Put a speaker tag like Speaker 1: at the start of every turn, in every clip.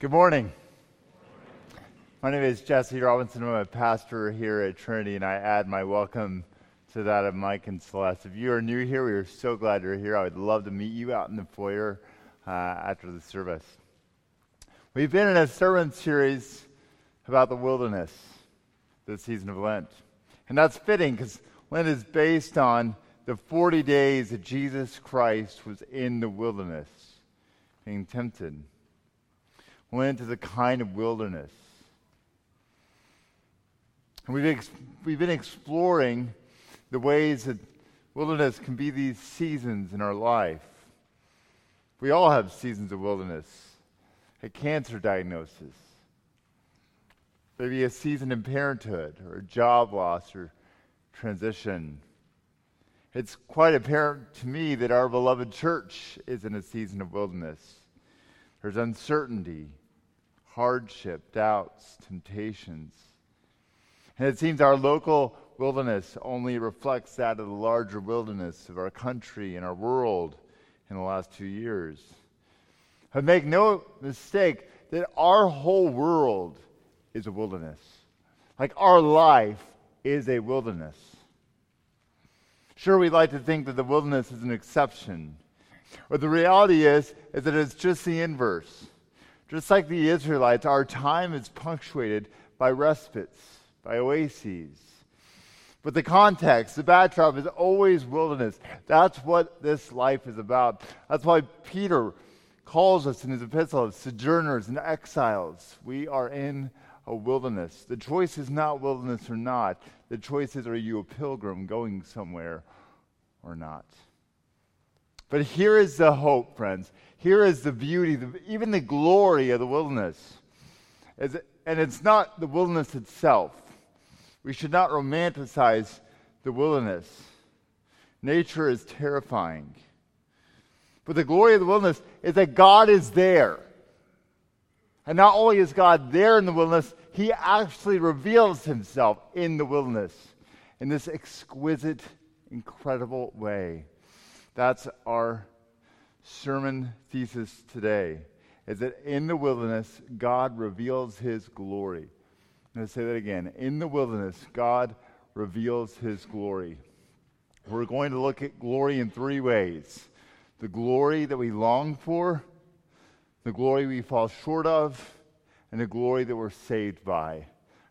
Speaker 1: Good morning. My name is Jesse Robinson. I'm a pastor here at Trinity, and I add my welcome to that of Mike and Celeste. If you are new here, we are so glad you're here. I would love to meet you out in the foyer uh, after the service. We've been in a sermon series about the wilderness this season of Lent. And that's fitting because Lent is based on the 40 days that Jesus Christ was in the wilderness being tempted went into the kind of wilderness. And we've, ex- we've been exploring the ways that wilderness can be these seasons in our life. We all have seasons of wilderness. A cancer diagnosis, maybe a season in parenthood, or a job loss, or transition. It's quite apparent to me that our beloved church is in a season of wilderness. There's uncertainty, hardship, doubts, temptations. And it seems our local wilderness only reflects that of the larger wilderness of our country and our world in the last two years. But make no mistake that our whole world is a wilderness. Like our life is a wilderness. Sure, we like to think that the wilderness is an exception. But the reality is, is that it's just the inverse. Just like the Israelites, our time is punctuated by respites, by oases. But the context, the backdrop is always wilderness. That's what this life is about. That's why Peter calls us in his epistle sojourners and exiles. We are in a wilderness. The choice is not wilderness or not. The choice is are you a pilgrim going somewhere or not? But here is the hope, friends. Here is the beauty, the, even the glory of the wilderness. And it's not the wilderness itself. We should not romanticize the wilderness. Nature is terrifying. But the glory of the wilderness is that God is there. And not only is God there in the wilderness, He actually reveals Himself in the wilderness in this exquisite, incredible way. That's our sermon thesis today. Is that in the wilderness, God reveals his glory. I'm going to say that again. In the wilderness, God reveals his glory. We're going to look at glory in three ways the glory that we long for, the glory we fall short of, and the glory that we're saved by.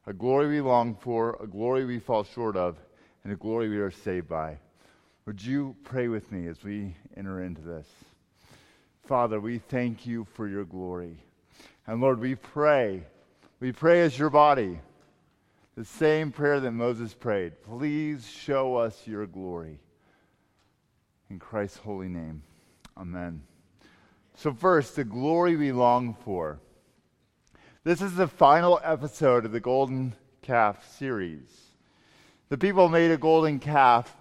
Speaker 1: A glory we long for, a glory we fall short of, and a glory we are saved by. Would you pray with me as we enter into this? Father, we thank you for your glory. And Lord, we pray, we pray as your body, the same prayer that Moses prayed. Please show us your glory. In Christ's holy name, amen. So, first, the glory we long for. This is the final episode of the Golden Calf series. The people made a golden calf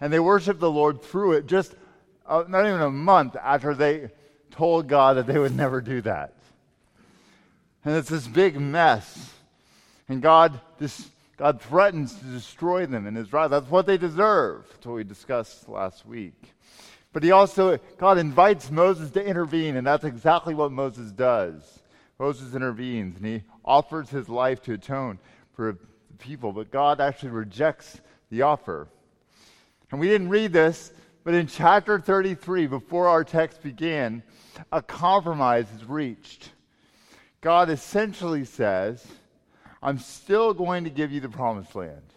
Speaker 1: and they worshiped the Lord through it just uh, not even a month after they told God that they would never do that. And it's this big mess. And God, this, God threatens to destroy them in his wrath. That's what they deserve. That's what we discussed last week. But he also, God invites Moses to intervene, and that's exactly what Moses does. Moses intervenes, and he offers his life to atone for the people, but God actually rejects the offer. And we didn't read this, but in chapter 33, before our text began, a compromise is reached. God essentially says, I'm still going to give you the promised land.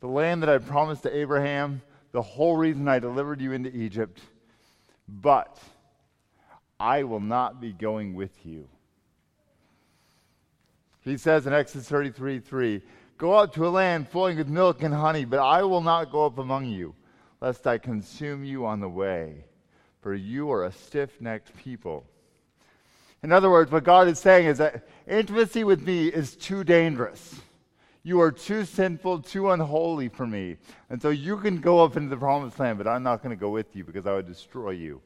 Speaker 1: The land that I promised to Abraham, the whole reason I delivered you into Egypt, but I will not be going with you. He says in Exodus 33 3, Go out to a land flowing with milk and honey, but I will not go up among you, lest I consume you on the way, for you are a stiff necked people. In other words, what God is saying is that intimacy with me is too dangerous. You are too sinful, too unholy for me. And so you can go up into the promised land, but I'm not going to go with you because I would destroy you.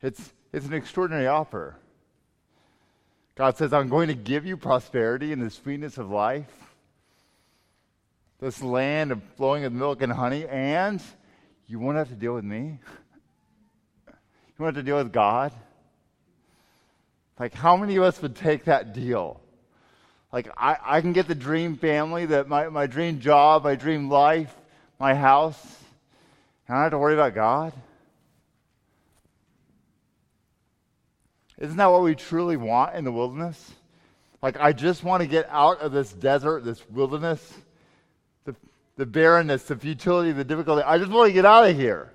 Speaker 1: It's, it's an extraordinary offer. God says, I'm going to give you prosperity and the sweetness of life, this land of flowing with milk and honey, and you won't have to deal with me. You won't have to deal with God. Like, how many of us would take that deal? Like, I, I can get the dream family, that my, my dream job, my dream life, my house, and I don't have to worry about God? Isn't that what we truly want in the wilderness? Like, I just want to get out of this desert, this wilderness, the, barrenness, the futility, the difficulty. I just want to get out of here.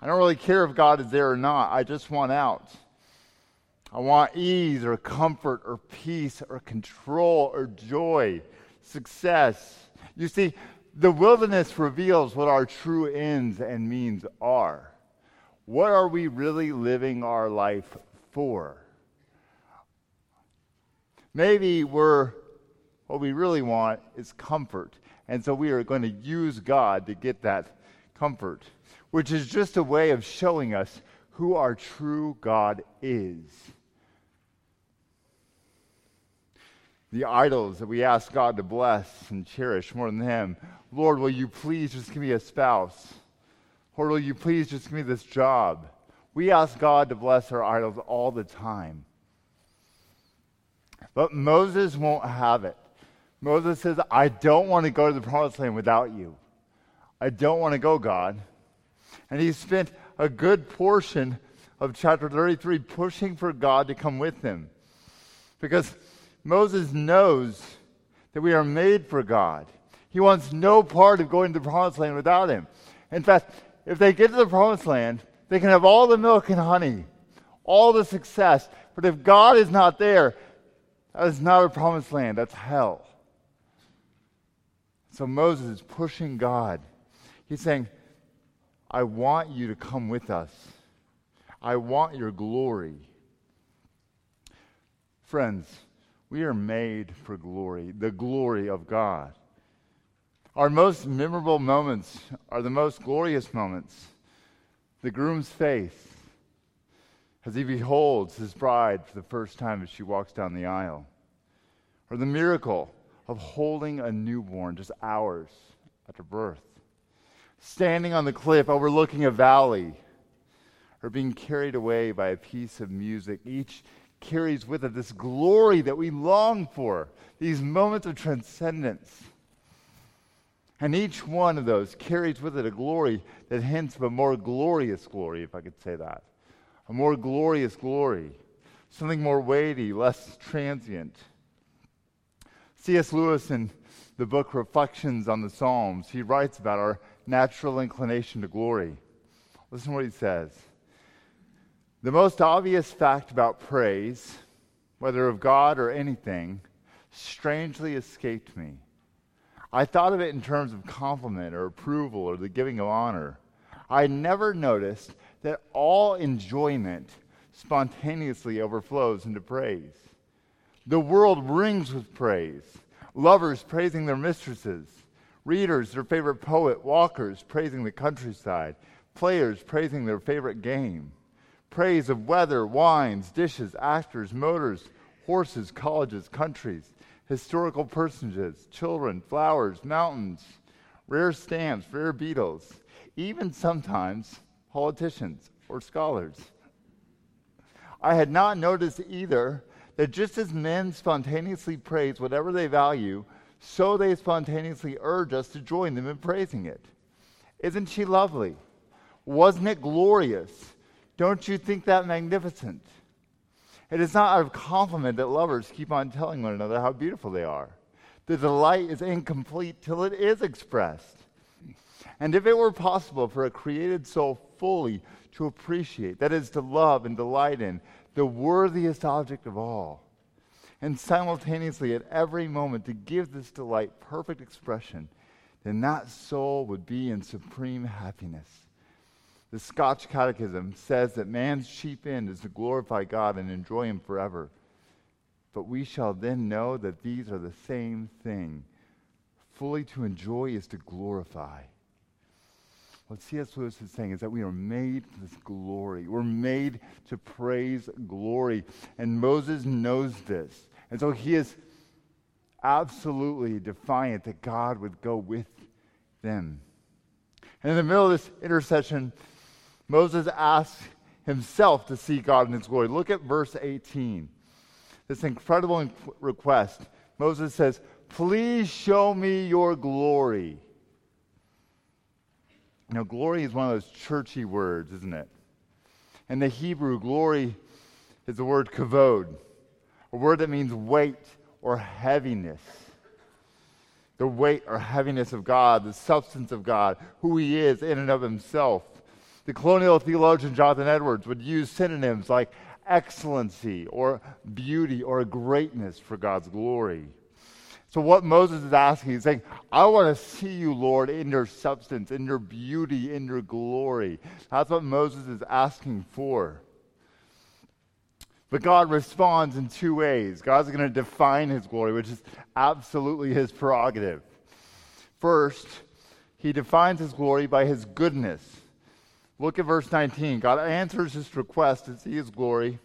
Speaker 1: I don't really care if God is there or not. I just want out. I want ease or comfort or peace or control or joy, success. You see, the wilderness reveals what our true ends and means are. What are we really living our life for? Maybe we're, what we really want is comfort. And so we are going to use God to get that comfort, which is just a way of showing us who our true God is. The idols that we ask God to bless and cherish more than Him. Lord, will you please just give me a spouse? Lord, will you please just give me this job? We ask God to bless our idols all the time. But Moses won't have it. Moses says, I don't want to go to the promised land without you. I don't want to go, God. And he spent a good portion of chapter 33 pushing for God to come with him. Because Moses knows that we are made for God. He wants no part of going to the promised land without him. In fact, if they get to the promised land, they can have all the milk and honey, all the success. But if God is not there, that is not a promised land, that's hell. So Moses is pushing God. He's saying, I want you to come with us. I want your glory. Friends, we are made for glory, the glory of God. Our most memorable moments are the most glorious moments. The groom's face as he beholds his bride for the first time as she walks down the aisle. Or the miracle of holding a newborn just hours after birth. Standing on the cliff overlooking a valley. Or being carried away by a piece of music. Each carries with it this glory that we long for, these moments of transcendence. And each one of those carries with it a glory that hints of a more glorious glory, if I could say that a more glorious glory, something more weighty, less transient. C.S. Lewis, in the book Reflections on the Psalms, he writes about our natural inclination to glory. Listen to what he says. The most obvious fact about praise, whether of God or anything, strangely escaped me. I thought of it in terms of compliment or approval or the giving of honor. I never noticed that all enjoyment spontaneously overflows into praise. The world rings with praise. Lovers praising their mistresses, readers their favorite poet, walkers praising the countryside, players praising their favorite game. Praise of weather, wines, dishes, actors, motors, horses, colleges, countries, historical personages, children, flowers, mountains, rare stamps, rare beetles, even sometimes politicians or scholars. I had not noticed either that just as men spontaneously praise whatever they value, so they spontaneously urge us to join them in praising it. Isn't she lovely? Wasn't it glorious? Don't you think that magnificent? It is not out of compliment that lovers keep on telling one another how beautiful they are. The delight is incomplete till it is expressed. And if it were possible for a created soul fully to appreciate, that is, to love and delight in, the worthiest object of all, and simultaneously at every moment to give this delight perfect expression, then that soul would be in supreme happiness. The Scotch Catechism says that man's chief end is to glorify God and enjoy Him forever. But we shall then know that these are the same thing. Fully to enjoy is to glorify. What C.S. Lewis is saying is that we are made for this glory. We're made to praise glory. And Moses knows this. And so he is absolutely defiant that God would go with them. And in the middle of this intercession, Moses asks himself to see God in his glory. Look at verse 18. This incredible request. Moses says, Please show me your glory. Now, glory is one of those churchy words, isn't it? In the Hebrew, glory is the word kavod, a word that means weight or heaviness. The weight or heaviness of God, the substance of God, who He is in and of Himself. The colonial theologian Jonathan Edwards would use synonyms like excellency or beauty or greatness for God's glory. So, what Moses is asking, he's saying, I want to see you, Lord, in your substance, in your beauty, in your glory. That's what Moses is asking for. But God responds in two ways. God's going to define his glory, which is absolutely his prerogative. First, he defines his glory by his goodness. Look at verse 19. God answers his request to see his glory,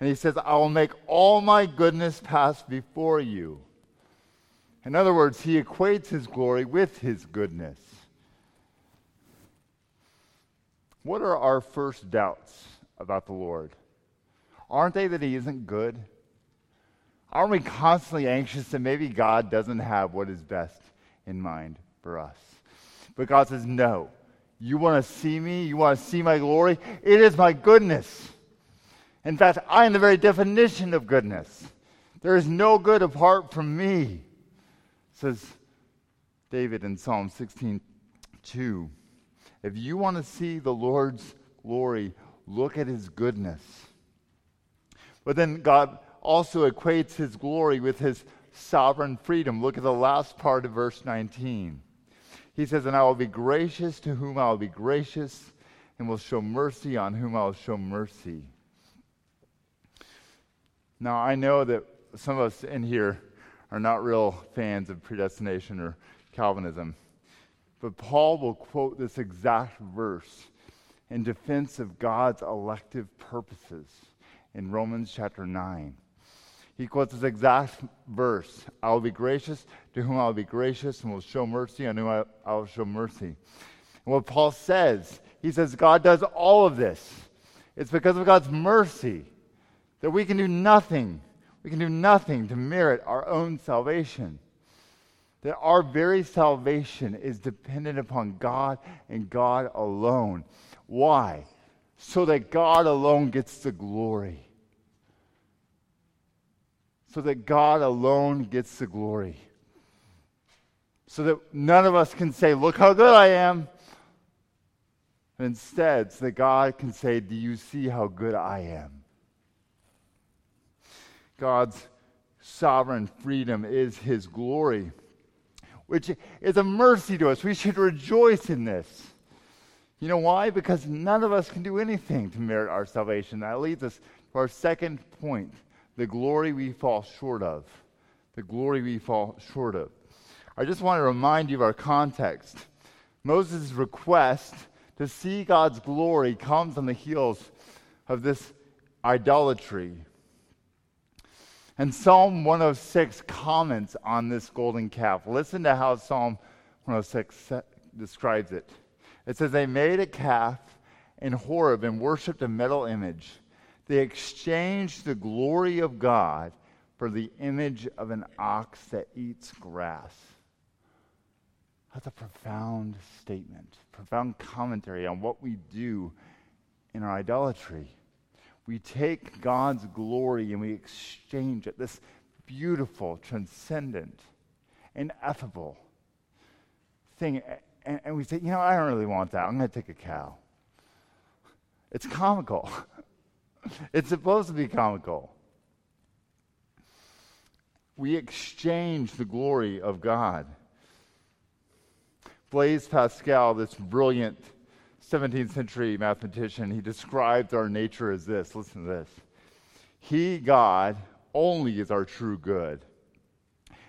Speaker 1: and he says, I will make all my goodness pass before you. In other words, he equates his glory with his goodness. What are our first doubts about the Lord? Aren't they that he isn't good? Aren't we constantly anxious that maybe God doesn't have what is best in mind for us? But God says, No. You want to see me? You want to see my glory? It is my goodness. In fact, I am the very definition of goodness. There is no good apart from me says David in Psalm 16:2. If you want to see the Lord's glory, look at his goodness. But then God also equates his glory with his sovereign freedom. Look at the last part of verse 19. He says, And I will be gracious to whom I will be gracious, and will show mercy on whom I will show mercy. Now, I know that some of us in here are not real fans of predestination or Calvinism. But Paul will quote this exact verse in defense of God's elective purposes in Romans chapter 9. He quotes this exact verse I will be gracious to whom I will be gracious, and will show mercy on whom I, I will show mercy. And what Paul says, he says, God does all of this. It's because of God's mercy that we can do nothing we can do nothing to merit our own salvation. That our very salvation is dependent upon God and God alone. Why? So that God alone gets the glory. So that God alone gets the glory. So that none of us can say, Look how good I am. Instead, so that God can say, Do you see how good I am? God's sovereign freedom is his glory, which is a mercy to us. We should rejoice in this. You know why? Because none of us can do anything to merit our salvation. That leads us to our second point the glory we fall short of. The glory we fall short of. I just want to remind you of our context. Moses' request to see God's glory comes on the heels of this idolatry and Psalm 106 comments on this golden calf. Listen to how Psalm 106 describes it. It says, They made a calf in Horeb and worshiped a metal image. They exchanged the glory of God for the image of an ox that eats grass. That's a profound statement, profound commentary on what we do in our idolatry we take God's glory and we exchange it, this beautiful, transcendent, ineffable thing. And, and we say, you know, I don't really want that. I'm going to take a cow. It's comical. it's supposed to be comical. We exchange the glory of God. Blaise Pascal, this brilliant 17th century mathematician, he describes our nature as this. Listen to this. He, God, only is our true good.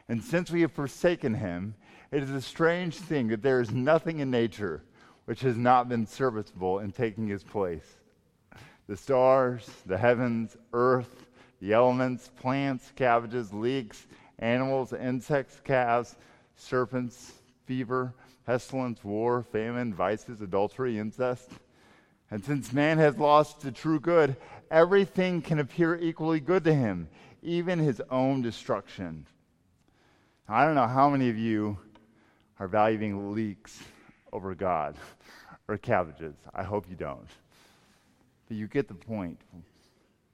Speaker 1: And since we have forsaken him, it is a strange thing that there is nothing in nature which has not been serviceable in taking his place. The stars, the heavens, earth, the elements, plants, cabbages, leeks, animals, insects, calves, serpents, fever, pestilence, war, famine, vices, adultery, incest, And since man has lost the true good, everything can appear equally good to him, even his own destruction. Now, I don't know how many of you are valuing leeks over God or cabbages. I hope you don't. But you get the point.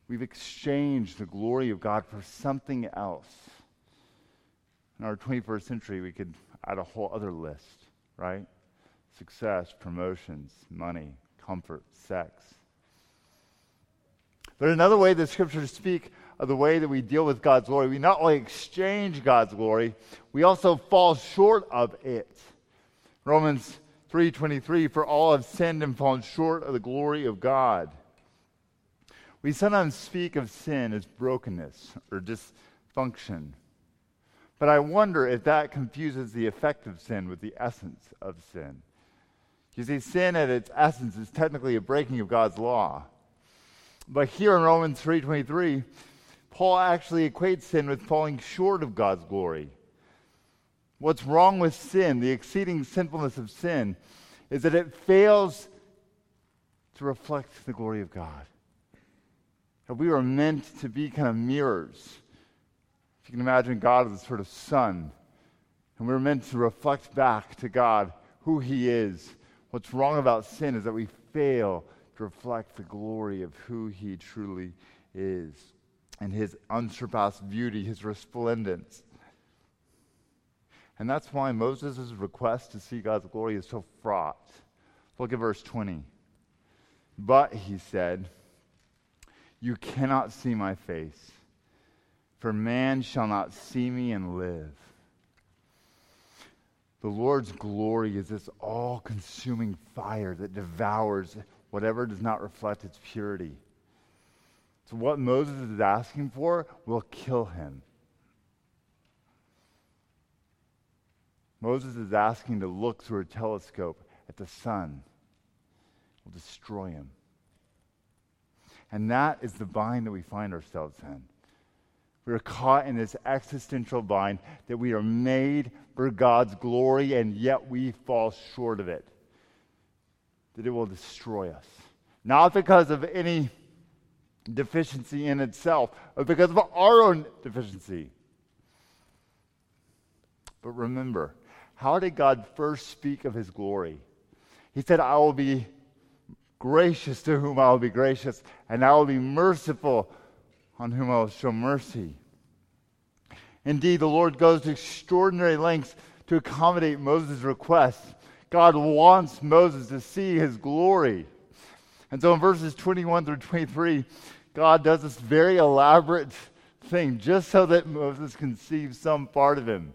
Speaker 1: We've exchanged the glory of God for something else. In our 21st century, we could add a whole other list, right? Success, promotions, money, comfort, sex. But another way the scriptures speak of the way that we deal with God's glory, we not only exchange God's glory, we also fall short of it. Romans 3:23 for all have sinned and fallen short of the glory of God. We sometimes speak of sin as brokenness or dysfunction. But I wonder if that confuses the effect of sin with the essence of sin. You see, sin at its essence is technically a breaking of God's law. But here in Romans 3:23, Paul actually equates sin with falling short of God's glory. What's wrong with sin, the exceeding sinfulness of sin, is that it fails to reflect the glory of God. That we are meant to be kind of mirrors. You can imagine God as a sort of sun, and we're meant to reflect back to God who He is What's wrong about sin is that we fail to reflect the glory of who he truly is and his unsurpassed beauty, his resplendence. And that's why Moses' request to see God's glory is so fraught. Look at verse 20. But, he said, you cannot see my face, for man shall not see me and live. The Lord's glory is this all consuming fire that devours whatever does not reflect its purity. So, what Moses is asking for will kill him. Moses is asking to look through a telescope at the sun, will destroy him. And that is the bind that we find ourselves in. We are caught in this existential bind that we are made for God's glory and yet we fall short of it. That it will destroy us. Not because of any deficiency in itself, but because of our own deficiency. But remember, how did God first speak of his glory? He said, I will be gracious to whom I will be gracious, and I will be merciful on whom I will show mercy. Indeed, the Lord goes to extraordinary lengths to accommodate Moses' request. God wants Moses to see his glory. And so in verses 21 through 23, God does this very elaborate thing just so that Moses can see some part of him.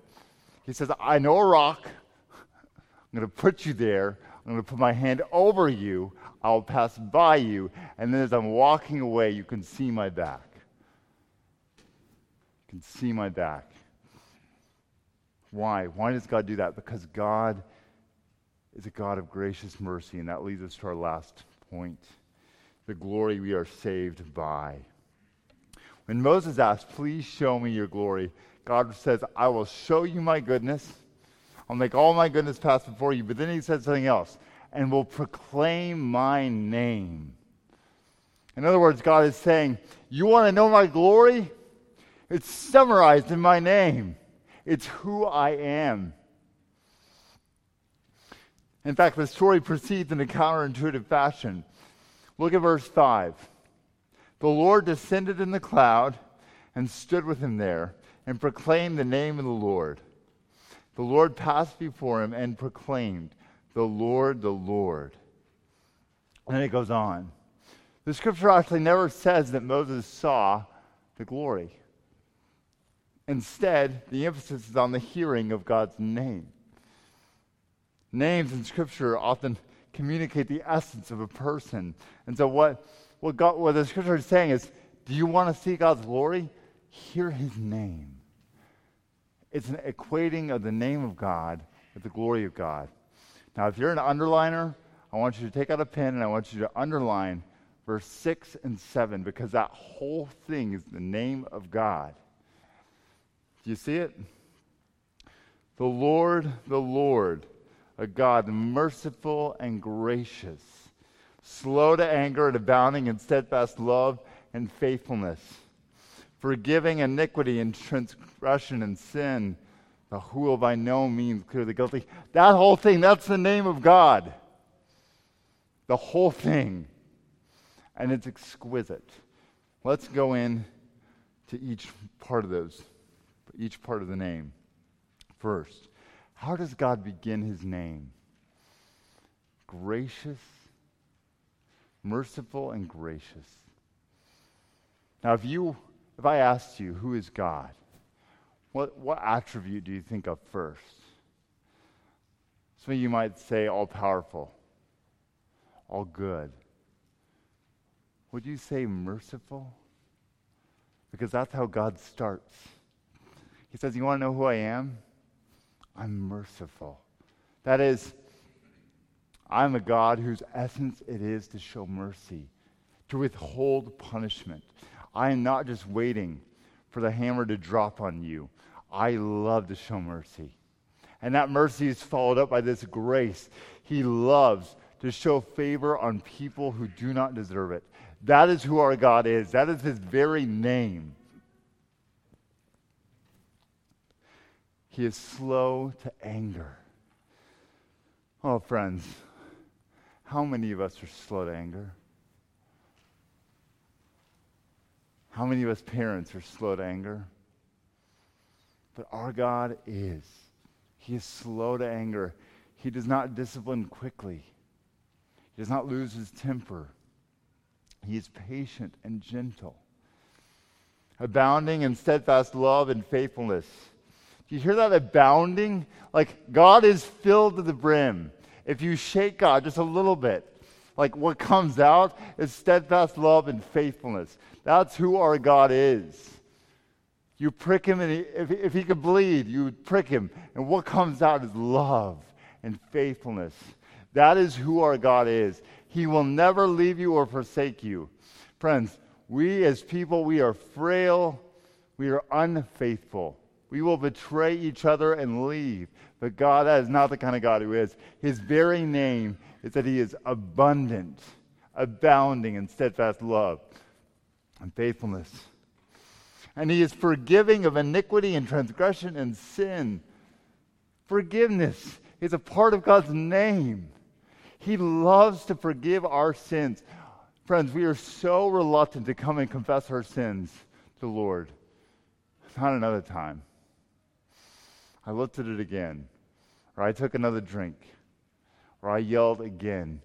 Speaker 1: He says, I know a rock. I'm going to put you there. I'm going to put my hand over you. I'll pass by you. And then as I'm walking away, you can see my back can see my back. Why? Why does God do that? Because God is a God of gracious mercy, and that leads us to our last point the glory we are saved by. When Moses asked, Please show me your glory, God says, I will show you my goodness. I'll make all my goodness pass before you. But then he said something else, and will proclaim my name. In other words, God is saying, You want to know my glory? It's summarized in my name. It's who I am. In fact, the story proceeds in a counterintuitive fashion. Look at verse 5. The Lord descended in the cloud and stood with him there and proclaimed the name of the Lord. The Lord passed before him and proclaimed, The Lord, the Lord. And it goes on. The scripture actually never says that Moses saw the glory. Instead, the emphasis is on the hearing of God's name. Names in Scripture often communicate the essence of a person. And so, what, what, God, what the Scripture is saying is do you want to see God's glory? Hear his name. It's an equating of the name of God with the glory of God. Now, if you're an underliner, I want you to take out a pen and I want you to underline verse 6 and 7 because that whole thing is the name of God. Do you see it? The Lord, the Lord, a God merciful and gracious, slow to anger and abounding in steadfast love and faithfulness, forgiving iniquity and transgression and sin, the who will by no means clear the guilty. That whole thing, that's the name of God. The whole thing. And it's exquisite. Let's go in to each part of those, each part of the name. First, how does God begin his name? Gracious, merciful, and gracious. Now, if you, if I asked you, who is God? What, what attribute do you think of first? Some of you might say all powerful, all good. Would you say merciful? Because that's how God starts. He says, You want to know who I am? I'm merciful. That is, I'm a God whose essence it is to show mercy, to withhold punishment. I am not just waiting for the hammer to drop on you. I love to show mercy. And that mercy is followed up by this grace. He loves to show favor on people who do not deserve it. That is who our God is. That is his very name. He is slow to anger. Oh, friends, how many of us are slow to anger? How many of us parents are slow to anger? But our God is. He is slow to anger. He does not discipline quickly. He does not lose his temper. He is patient and gentle, abounding in steadfast love and faithfulness. Do you hear that? Abounding? Like God is filled to the brim. If you shake God just a little bit, like what comes out is steadfast love and faithfulness. That's who our God is. You prick him, and he, if, if he could bleed, you would prick him. And what comes out is love and faithfulness. That is who our God is. He will never leave you or forsake you. Friends, we as people, we are frail, we are unfaithful. We will betray each other and leave. But God, that is not the kind of God who is. His very name is that He is abundant, abounding in steadfast love and faithfulness and he is forgiving of iniquity and transgression and sin. Forgiveness is a part of God's name. He loves to forgive our sins. Friends, we are so reluctant to come and confess our sins to the Lord. Not another time. I looked at it again, or I took another drink, or I yelled again.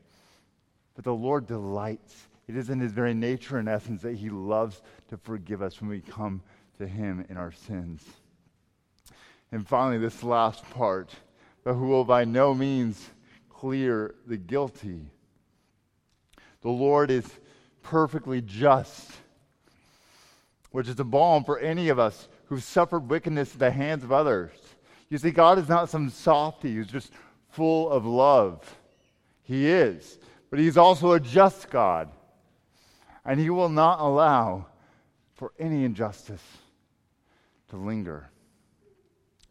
Speaker 1: But the Lord delights it is in his very nature and essence that he loves to forgive us when we come to him in our sins. And finally, this last part, but who will by no means clear the guilty. The Lord is perfectly just, which is a balm for any of us who've suffered wickedness at the hands of others. You see, God is not some softy who's just full of love. He is. But He's also a just God and he will not allow for any injustice to linger.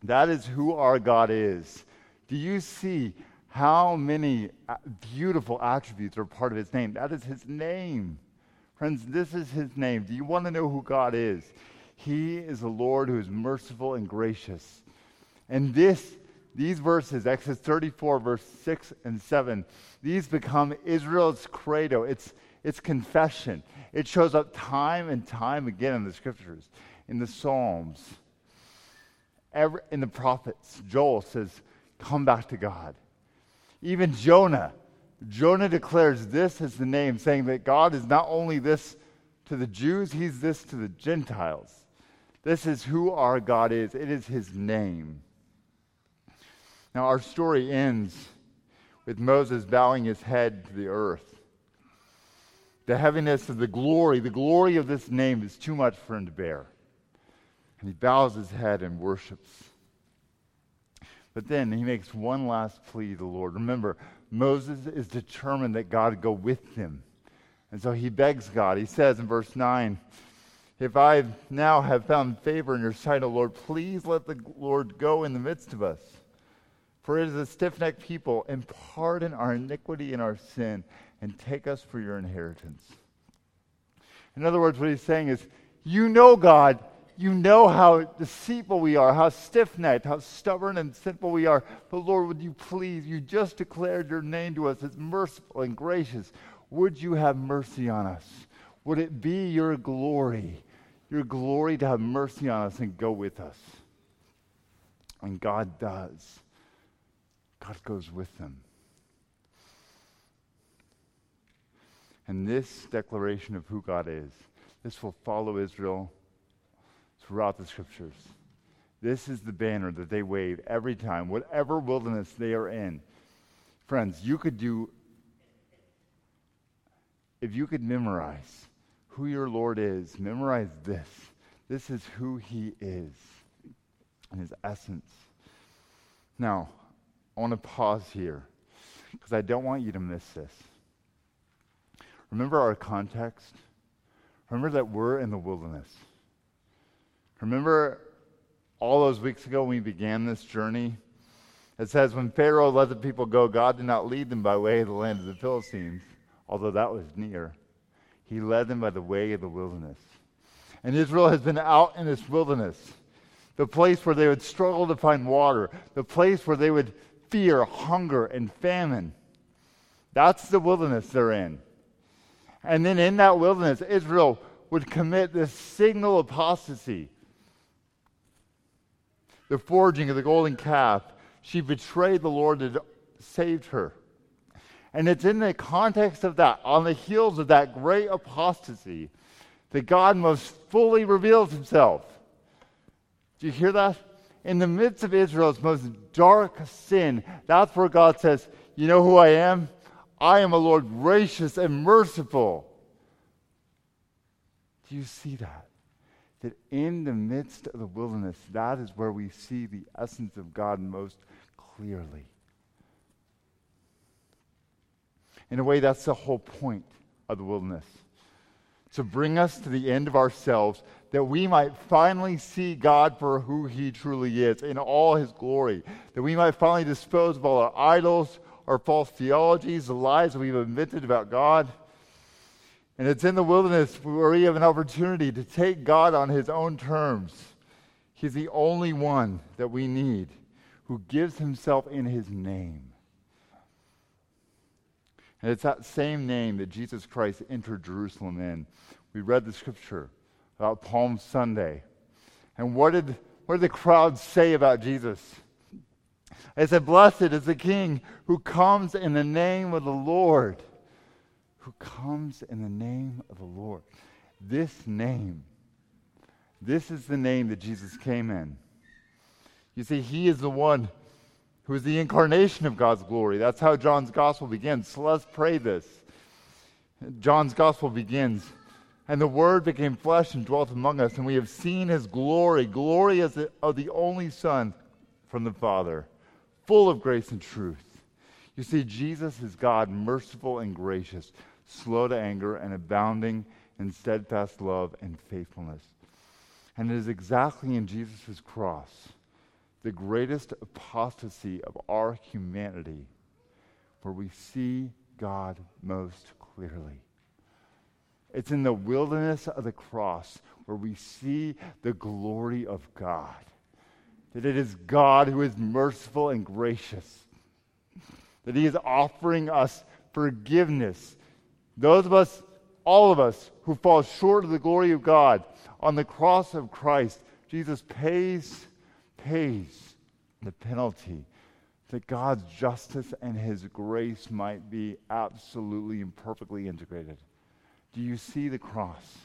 Speaker 1: That is who our God is. Do you see how many uh, beautiful attributes are part of his name? That is his name. Friends, this is his name. Do you want to know who God is? He is the Lord who is merciful and gracious. And this, these verses, Exodus 34, verse 6 and 7, these become Israel's credo. It's, it's confession. It shows up time and time again in the scriptures, in the Psalms, Every, in the prophets. Joel says, Come back to God. Even Jonah, Jonah declares this as the name, saying that God is not only this to the Jews, he's this to the Gentiles. This is who our God is, it is his name. Now, our story ends with Moses bowing his head to the earth the heaviness of the glory, the glory of this name is too much for him to bear. And he bows his head and worships. But then he makes one last plea to the Lord. Remember, Moses is determined that God go with him. And so he begs God. He says in verse 9, If I now have found favor in your sight, O Lord, please let the Lord go in the midst of us. For it is a stiff necked people, and pardon our iniquity and our sin, and take us for your inheritance. In other words, what he's saying is, You know, God, you know how deceitful we are, how stiff necked, how stubborn and sinful we are. But Lord, would you please, you just declared your name to us as merciful and gracious. Would you have mercy on us? Would it be your glory, your glory to have mercy on us and go with us? And God does. God goes with them. And this declaration of who God is, this will follow Israel throughout the scriptures. This is the banner that they wave every time, whatever wilderness they are in. Friends, you could do, if you could memorize who your Lord is, memorize this. This is who he is and his essence. Now, I want to pause here because I don't want you to miss this. Remember our context? Remember that we're in the wilderness. Remember all those weeks ago when we began this journey? It says, when Pharaoh let the people go, God did not lead them by way of the land of the Philistines, although that was near. He led them by the way of the wilderness. And Israel has been out in this wilderness, the place where they would struggle to find water, the place where they would fear hunger and famine. That's the wilderness they're in. And then in that wilderness, Israel would commit this signal apostasy the forging of the golden calf, she betrayed the Lord that saved her. And it's in the context of that, on the heels of that great apostasy, that God most fully reveals himself. Do you hear that? In the midst of Israel's most dark sin, that's where God says, You know who I am? I am a Lord gracious and merciful. Do you see that? that in the midst of the wilderness, that is where we see the essence of God most clearly. In a way, that's the whole point of the wilderness to bring us to the end of ourselves that we might finally see God for who He truly is in all His glory, that we might finally dispose of all our idols, our false theologies, the lies that we've invented about God and it's in the wilderness where we have an opportunity to take God on his own terms. He's the only one that we need who gives himself in his name. And it's that same name that Jesus Christ entered Jerusalem in. We read the scripture about Palm Sunday. And what did, what did the crowd say about Jesus? They said, Blessed is the King who comes in the name of the Lord who comes in the name of the Lord. This name, this is the name that Jesus came in. You see, he is the one who is the incarnation of God's glory. That's how John's gospel begins. So let's pray this. John's gospel begins, and the Word became flesh and dwelt among us, and we have seen his glory, glory as of the only Son from the Father, full of grace and truth. You see, Jesus is God, merciful and gracious, slow to anger, and abounding in steadfast love and faithfulness. And it is exactly in Jesus' cross, the greatest apostasy of our humanity, where we see God most clearly. It's in the wilderness of the cross where we see the glory of God. That it is God who is merciful and gracious. That He is offering us forgiveness those of us, all of us, who fall short of the glory of God on the cross of Christ, Jesus pays, pays the penalty that God's justice and his grace might be absolutely and perfectly integrated. Do you see the cross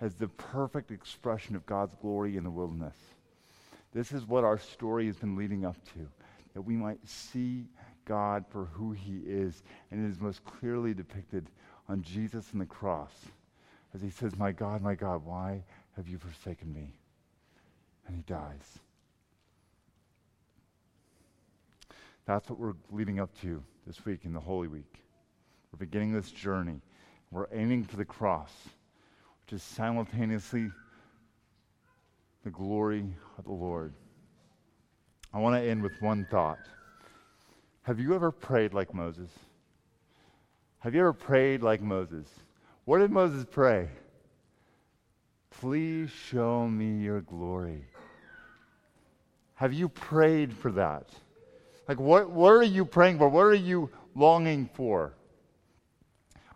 Speaker 1: as the perfect expression of God's glory in the wilderness? This is what our story has been leading up to, that we might see God for who he is, and it is most clearly depicted on Jesus and the cross as he says, My God, my God, why have you forsaken me? And he dies. That's what we're leading up to this week in the Holy Week. We're beginning this journey. We're aiming for the cross, which is simultaneously the glory of the Lord. I want to end with one thought. Have you ever prayed like Moses? Have you ever prayed like Moses? What did Moses pray? Please show me your glory. Have you prayed for that? Like, what, what are you praying for? What are you longing for?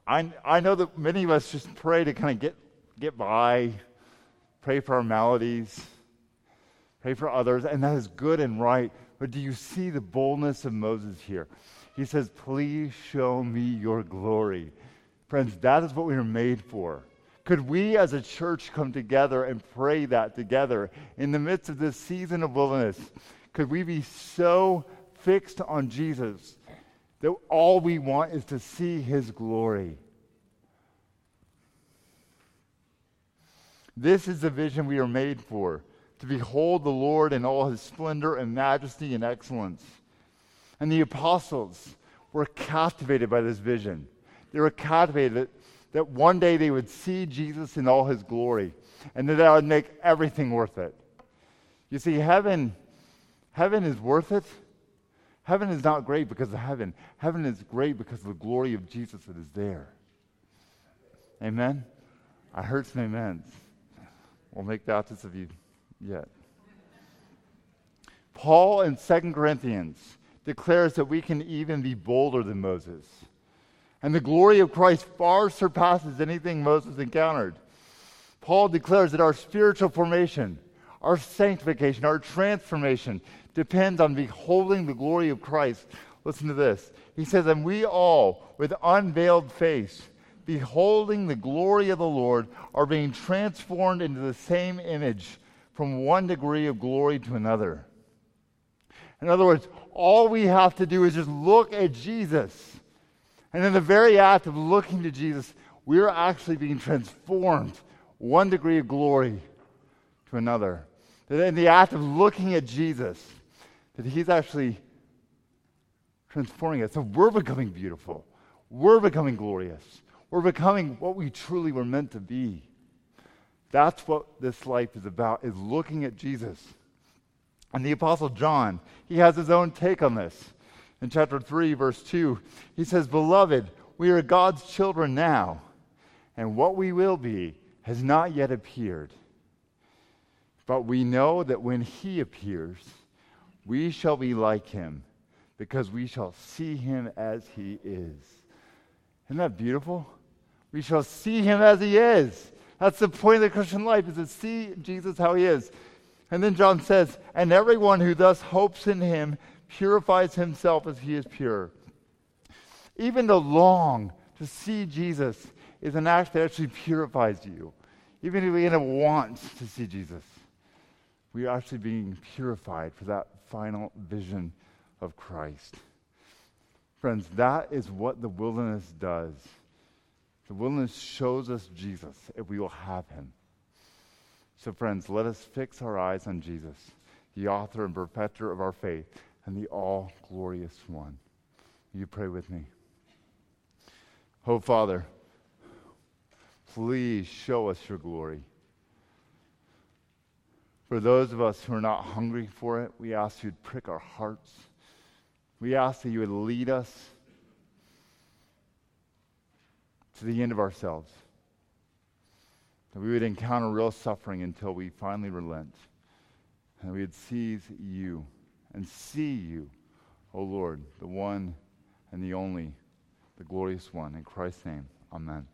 Speaker 1: I, I know that many of us just pray to kind of get, get by, pray for our maladies, pray for others, and that is good and right. But do you see the boldness of Moses here? He says, Please show me your glory. Friends, that is what we are made for. Could we as a church come together and pray that together in the midst of this season of wilderness? Could we be so fixed on Jesus that all we want is to see his glory? This is the vision we are made for to behold the Lord in all his splendor and majesty and excellence. And the apostles were captivated by this vision. They were captivated that one day they would see Jesus in all his glory and that that would make everything worth it. You see, heaven, heaven is worth it. Heaven is not great because of heaven. Heaven is great because of the glory of Jesus that is there. Amen? I heard some amens. We'll make opposite of you yet. Paul in 2 Corinthians declares that we can even be bolder than Moses. And the glory of Christ far surpasses anything Moses encountered. Paul declares that our spiritual formation, our sanctification, our transformation depends on beholding the glory of Christ. Listen to this. He says, And we all, with unveiled face, beholding the glory of the Lord, are being transformed into the same image from one degree of glory to another. In other words, all we have to do is just look at Jesus and in the very act of looking to Jesus, we are actually being transformed one degree of glory to another. In the act of looking at Jesus, He's actually transforming us. So we're becoming beautiful. We're becoming glorious. We're becoming what we truly were meant to be. That's what this life is about, is looking at Jesus. And the Apostle John, he has his own take on this in chapter 3, verse 2, he says, Beloved, we are God's children now, and what we will be has not yet appeared. But we know that when he appears, we shall be like him, because we shall see him as he is. Isn't that beautiful? We shall see him as he is. That's the point of the Christian life, is to see Jesus how he is. And then John says, And everyone who thus hopes in him purifies himself as he is pure. Even to long to see Jesus is an act that actually purifies you. Even if we end up want to see Jesus, we are actually being purified for that final vision of Christ. Friends, that is what the wilderness does. The wilderness shows us Jesus if we will have him. So, friends, let us fix our eyes on Jesus, the author and perfecter of our faith and the all glorious one. You pray with me? Oh, Father, please show us your glory. For those of us who are not hungry for it, we ask you to prick our hearts. We ask that you would lead us to the end of ourselves. That we would encounter real suffering until we finally relent. And we would seize you and see you, O Lord, the one and the only, the glorious one. In Christ's name, amen.